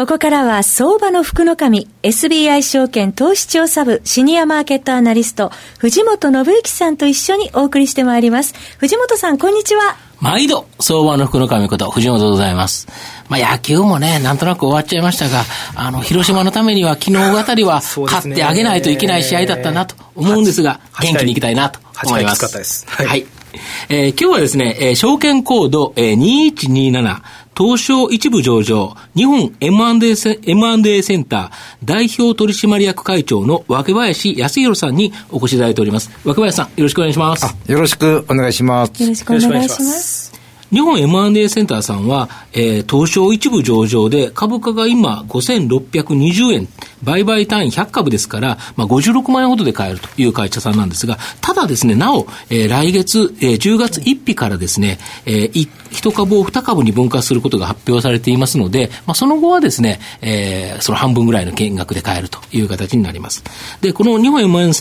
ここからは相場の福の神 SBI 証券投資調査部シニアマーケットアナリスト藤本信之さんと一緒にお送りしてまいります。藤本さんこんにちは。毎度、相場の福の神こと藤本でございます。まあ野球もね、なんとなく終わっちゃいましたが、あの、広島のためには昨日あたりは勝ってあげないといけない試合だったなと思うんですが、元気にいきたいなと思います。はい。はい、えー、今日はですね、えー、証券コード、えー、2127、東証一部上場、日本 M&A センセンター代表取締役会長の若林康弘さんにお越しいただいております。若林さん、よろしくお願いします。よろしくお願いします。よろしくお願いします。日本 M&A センターさんは、えー、東証一部上場で株価が今5620円、売買単位100株ですから、まあ、56万円ほどで買えるという会社さんなんですが、ただですね、なお、えー、来月、えー、10月1日からですね、えー、1株を2株に分割することが発表されていますので、まあ、その後はですね、えー、その半分ぐらいの金額で買えるという形になります。で、この日本 M&A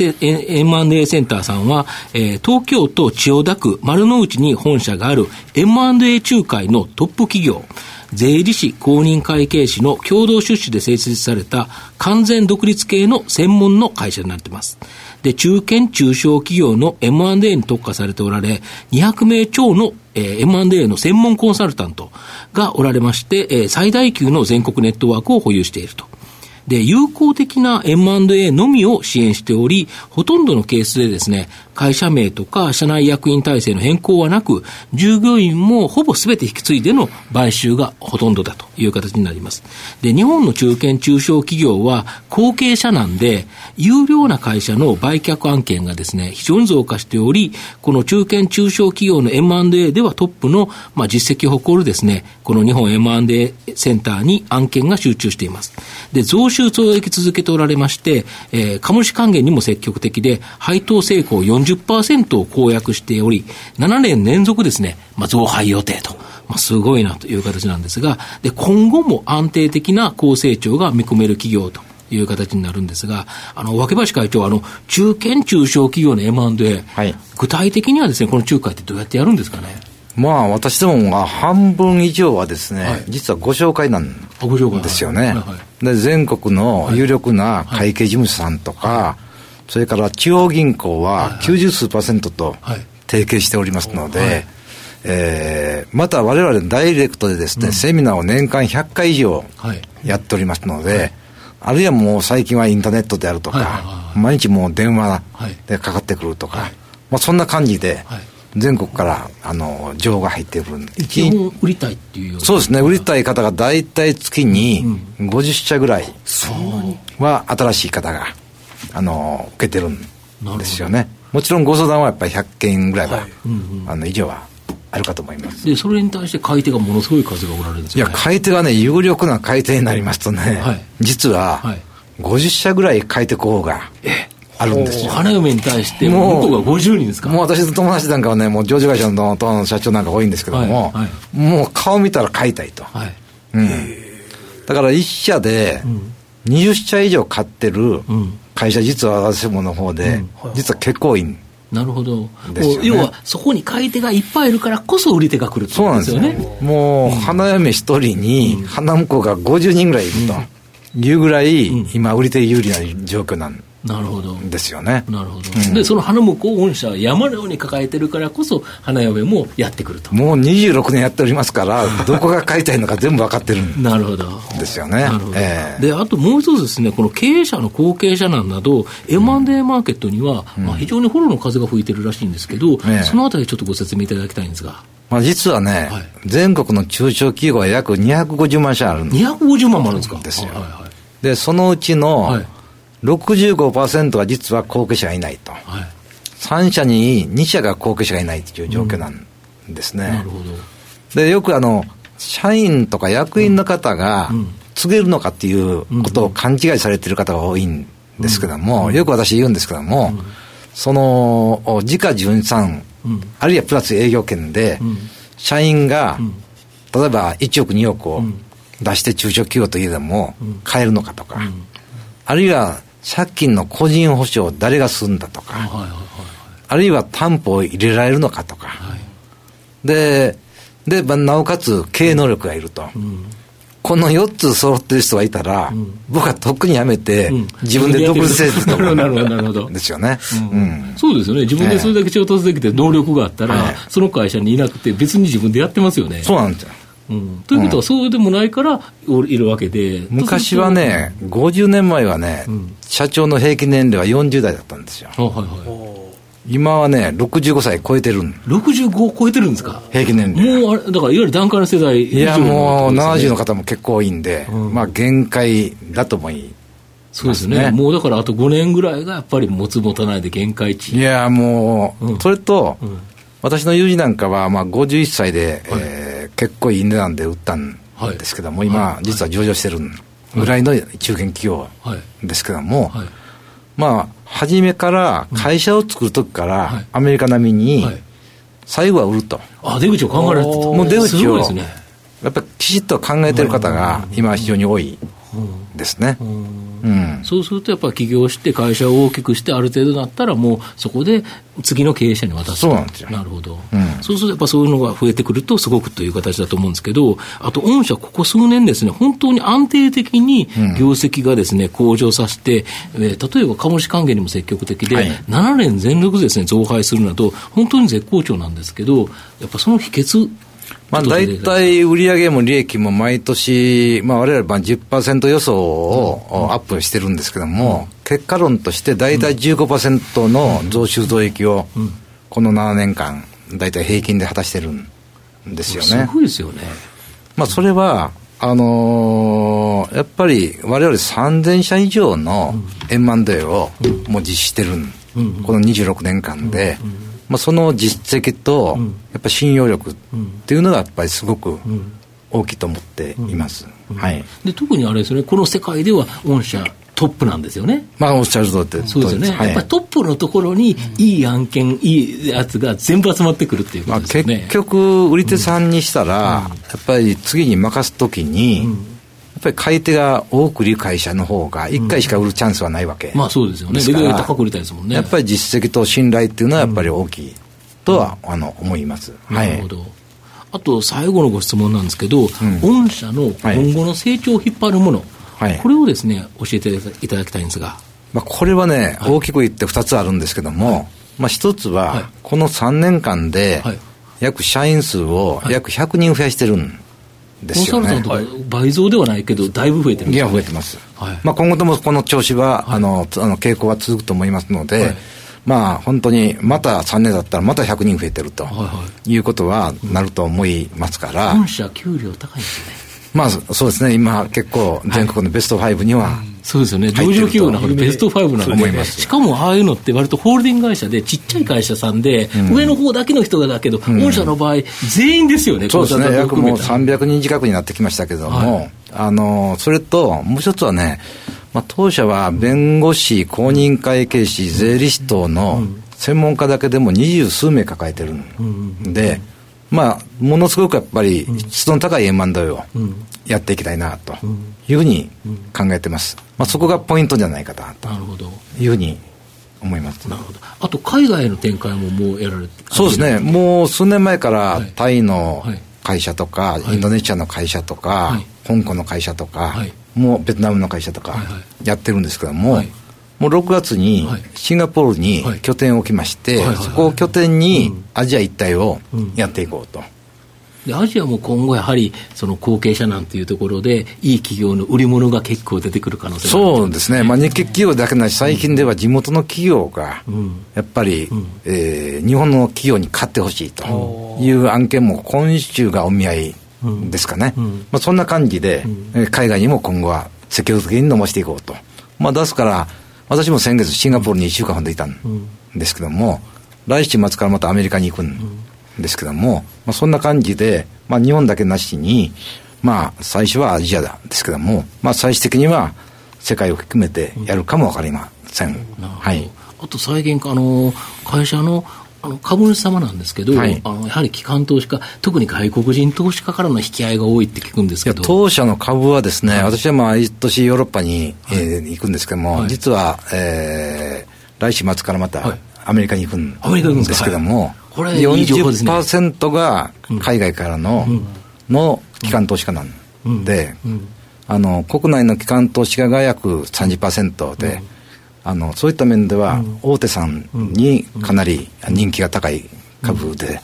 センターさんは、えー、東京都千代田区丸の内に本社がある M M&A 仲介のトップ企業、税理士公認会計士の共同出資で設立された完全独立系の専門の会社になっています。で、中堅中小企業の M&A に特化されておられ、200名超の、えー、M&A の専門コンサルタントがおられまして、えー、最大級の全国ネットワークを保有していると。で、有効的な M&A のみを支援しており、ほとんどのケースでですね、会社名とか社内役員体制の変更はなく、従業員もほぼ全て引き継いでの買収がほとんどだという形になります。で、日本の中堅中小企業は後継者なんで、有料な会社の売却案件がですね、非常に増加しており、この中堅中小企業の M&A ではトップの、まあ、実績を誇るですね、この日本 M&A センターに案件が集中しています。で、増収増益続けておられまして、えー、株主還元にも積極的で、配当成功40%を公約しており、7年連続ですね、まあ、増配予定と。まあ、すごいなという形なんですが、で、今後も安定的な高成長が見込める企業と。いう形になるんですが、あの、若林会長、あの、中堅中小企業の M&A、はい、具体的にはですね、この仲介ってどうやってやるんですかねまあ、私どもが半分以上はですね、はい、実はご紹介なんですよね。はいはい、で全国の有力な会計事務所さんとか、それから地方銀行は90数パーセントと提携しておりますので、えー、また我々ダイレクトでですね、うん、セミナーを年間100回以上やっておりますので、あるいはもう最近はインターネットであるとか、毎日もう電話でかかってくるとか、まあそんな感じで、全国からあの情が入ってくる。基本売りたいっていうそうですね。売りたい方が大体月に50社ぐらいは新しい方があの受けてるんですよね。もちろんご相談はやっぱり100件ぐらいは、はい。うんうん、あの以上はあるかと思います。でそれに対して買い手がものすごい数がおられるんですか、ね、いや買い手がね有力な買い手になりますとね、はい、実は50社ぐらい買い手候補がえあるんですよ。花嫁に対して、もう向こうが50人ですか？もう私の友達なんかはね、もう上場会社のの社長なんか多いんですけども、はいはい、もう顔見たら買いたいと。はい、うん、だから1社で20社以上買ってる会社、実は私もの方で、実は結構多いんなるほど、ね、要はそこに買い手がいっぱいいるからこそ売り手が来るそうなんですよね。もう、花嫁一人に、花婿が50人ぐらいいるというぐらい、今、売り手有利な状況なんなるほど。ですよね。なるほど、うん、で、その花婿御社は山のように抱えてるからこそ、花嫁もやってくると。もう26年やっておりますから、どこが買いたいのか全部分かってるんなるほど。ですよね。なるほど、えー、で、あともう一つですね、この経営者の後継者難など、M&A マーケットには、うん、まあ、非常にフォローの風が吹いてるらしいんですけど、うん、そのあたりちょっとご説明いただきたいんですが。まあ、実はね、はい、全国の中小企業は約250万社あるんです。250万もあるんですか？ですよ。はいはいはい、で、そのうちの、はい65%は実は後継者がいないと、はい、3社に2社が後継者がいないという状況なんですね。うん、なるほど。でよくあの社員とか役員の方が告げるのかっていうことを勘違いされている方が多いんですけども、よく私言うんですけども、その自家純産、あるいはプラス営業権で、社員が、例えば1億2億を出して中小企業といえども、買えるのかとか、あるいは借金の個人保証誰がするんだとか、あるいは担保を入れられるのかとか、で、で、なおかつ経営能力がいると。この4つ揃ってる人がいたら、僕はとっくにやめて、自分で独立せずと なるほど、なるほど。ですよね、そうですよね。自分でそれだけ仕事できて能力があったら、その会社にいなくて別に自分でやってますよね。そうなんですよ。うん、ということは、そうでもないからいるわけで、昔はね、50年前はね、社長の平均年齢は40代だったんですよ。はいはい。今はね、65歳超えてるん。65超えてるんですか？平均年齢。もうあれ、だからいわゆる段階の世代いや、もう70の方も結構多いんで、うん、まあ限界だと思い、ね、そうですね。もうだからあと5年ぐらいがやっぱり持つ持たないで限界値。いや、もう、うん、それと、うん、私の友人なんかは、まあ51歳で、はい、えー、結構いい値段で売ったんですけども、はい、今、はい、実は上場してるぐらいの中堅企業ですけども、まあ、初めから会社を作るときから、アメリカ並みに、最後は売ると。あ、出口を考えられてた。もう出口を、やっぱりきちっと考えてる方が今非常に多いですね。うん、そうするとやっぱり起業して会社を大きくしてある程度だったらもうそこで次の経営者に渡すそうなんですよ。なるほど、うん、そうするとやっぱそういうのが増えてくるとすごくという形だと思うんですけどあと御社ここ数年ですね本当に安定的に業績がですね向上させて、えー、例えば株主還元にも積極的で、はい、7年全力ですね増配するなど本当に絶好調なんですけどやっぱその秘訣まあ、大体売上も利益も毎年、まあ、我々は10%予想をアップしてるんですけども、結果論として大体15%の増収増益をこの7年間、大体平均で果たしてるんですよね。すごいですよね。まあ、それは、あのー、やっぱり我々3000社以上の円満デーをもう実施してる、この26年間で。うんまあ、その実績と、やっぱ信用力っていうのがやっぱりすごく大きいと思っています、はい、で特にあれですね、この世界では御社、トップなんですよね。まあ、おっしゃる通りそうですよね、はい、やっぱりトップのところに、いい案件、いいやつが全部集まってくるっていうことですね。まあ、結局、売り手さんにしたら、やっぱり次に任すときに、っぱり買い手が多くいる会社の方が、1回しか売るチャンスはないわけ、うん、まあそうですよね、レベル高く売りたいですもんね。やっぱり実績と信頼っていうのは、やっぱり大きいとは、あの思います。なるほど。あと最後のご質問なんですけど、御社の今後の成長を引っ張るもの、はい、これをですね、教えていただきたいんですが。まあ、これはね、はい、大きく言って2つあるんですけども、はい、まあ、1つは、この3年間で、約社員数を約100人増やしてるんですよね。倍増ではないけど、だいぶ増えてるいや、増えてます。はい、まあ、今後ともこの調子は、はい、あの、あの傾向は続くと思いますので、はい、まあ、本当に、また3年だったら、また100人増えてると、いいうことはなると思いますから。本社、給料高いですね。まあ、そうですね、今、結構、全国のベスト5には、そうですよね、上場企業の中でベスト5なんで、しかもああいうのって、割とホールディング会社で、ちっちゃい会社さんで、うん、上の方だけの人がだけど、御社の場合、全員ですよね、そうですね、約もう300人近くになってきましたけども、はい、あのそれと、もう一つはね、まあ、当社は弁護士、公認会計士、税理士等の専門家だけでも二十数名抱えてるんで、まあ、ものすごくやっぱり質の高い円満度をやっていきたいなというふうに考えてます。まあ、そこがポイントじゃないかなというふうに思います。なるほど。あと、海外の展開ももうやられてそうですね。もう数年前からタイの会社とか、インドネシアの会社とか、香港の会社とか、もうベトナムの会社とかやってるんですけども、もう6月にシンガポールに拠点を置きまして、そこを拠点にアジア一帯をやっていこうと。でアジアも今後やはりその後継者なんていうところでいい企業の売り物が結構出てくる可能性そうですね、まあ、日系企業だけなし最近では地元の企業がやっぱり、うん、えー、日本の企業に買ってほしいという案件も今週がお見合いですかね、うん。うん、まあ、そんな感じで、うん、海外にも今後は積極的に飲ませていこうと、まあ、出すから私も先月シンガポールに1週間ほどいたんですけども、来週末からまたアメリカに行くんですけども、まあ、そんな感じで、まあ、日本だけなしに、まあ、最初はアジアですけども、まあ、最終的には世界を含めてやるかも分かりません。はい、あと最近あの会社のあの株主様なんですけど、はい、あのやはり機関投資家、特に外国人投資家からの引き合いが多いって聞くんですけど。当社の株はですね、はい、私は毎年ヨーロッパに、えー、行くんですけども、実は、えー、来週末からまた、アメリカに行くんですけども、これ40%が海外からの,、の機関投資家なんで、あの国内の機関投資家が約30%で、あのそういった面では、大手さんにかなり人気が高い株で、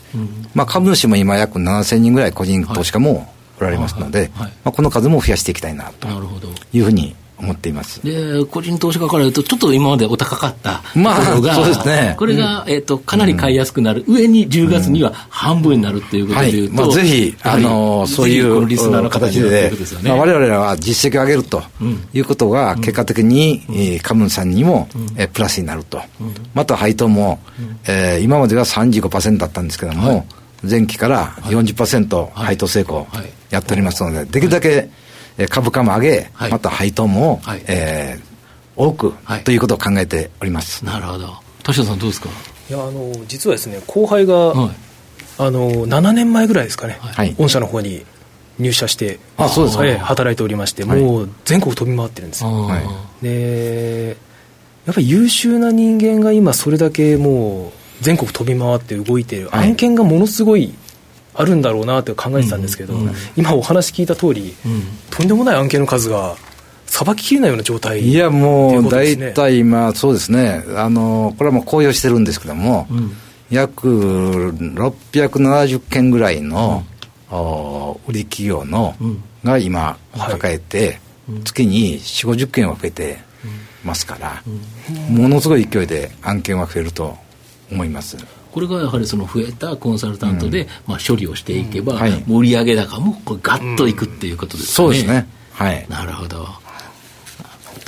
まあ、株主も今約7000人ぐらい個人投資家もおられますので、まあ、この数も増やしていきたいなというふうに思っています。で個人投資家から言うと、ちょっと今までお高かったところが、まあ、そうですね、これが、えーと、かなり買いやすくなる、うん、上に10月には半分になるということでいうと、はい。まあ、ぜひ、あのそういうリスナーの形で、まあ、我々は実績を上げるということが、結果的に、うん、えー、カムンさんにも、うん、えー、プラスになると、うん、また配当も、うん、えー、今までは35%だったんですけども、はい、前期から40%配当成功やっておりますので、できるだけ、株価も上げ、はい、また配当も、はい、えー、多く、はい、ということを考えております。なるほど。田代さんどうですか？いやあの実はですね後輩が、はい、あの7年前ぐらいですかね、はい、御社の方に入社してあそうですか、働いておりまして、もう全国飛び回ってるんですよ、はい、でやっぱり優秀な人間が今それだけもう全国飛び回って動いてい。る、案件がものすごいあるんだろうなって考えてたんですけど、うんうん、今お話聞いた通り、うん、とんでもない案件の数がさばききれないような状態、いやもう大体今そうですね。あのこれはもう公表してるんですけども、約670件ぐらいの、売り企業の、が今抱えて、はい、月に4 5 0件は増えてますから、ものすごい勢いで案件は増えると思います。これがやはりその増えたコンサルタントで、うん、まあ、処理をしていけば、はい、売上高もこれガッといくっていうことですね、そうですね。はい。なるほど。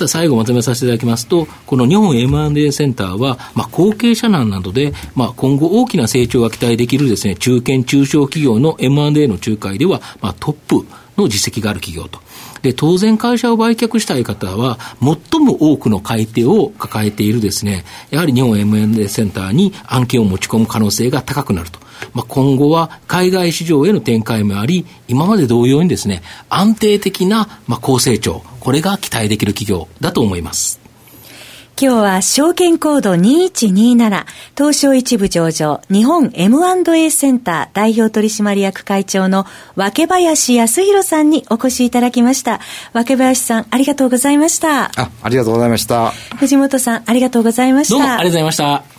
最後まとめさせていただきますと、この日本 M&A センターは、まあ、後継者難などで、まあ、今後大きな成長が期待できるですね、中堅中小企業の M&A の仲介では、まあ、トップの実績がある企業と。で、当然会社を売却したい方は、最も多くの買い手を抱えているですね、やはり日本 M&A センターに案件を持ち込む可能性が高くなると。まあ、今後は海外市場への展開もあり、今まで同様にですね、安定的な、まあ、高成長、これが期待できる企業だと思います。今日は証券コード2127東証一部上場日本 M&A センター代表取締役会長の若林康弘さんにお越しいただきました。若林さんありがとうございました。あ、ありがとうございました。藤本さんありがとうございました。どうもありがとうございました。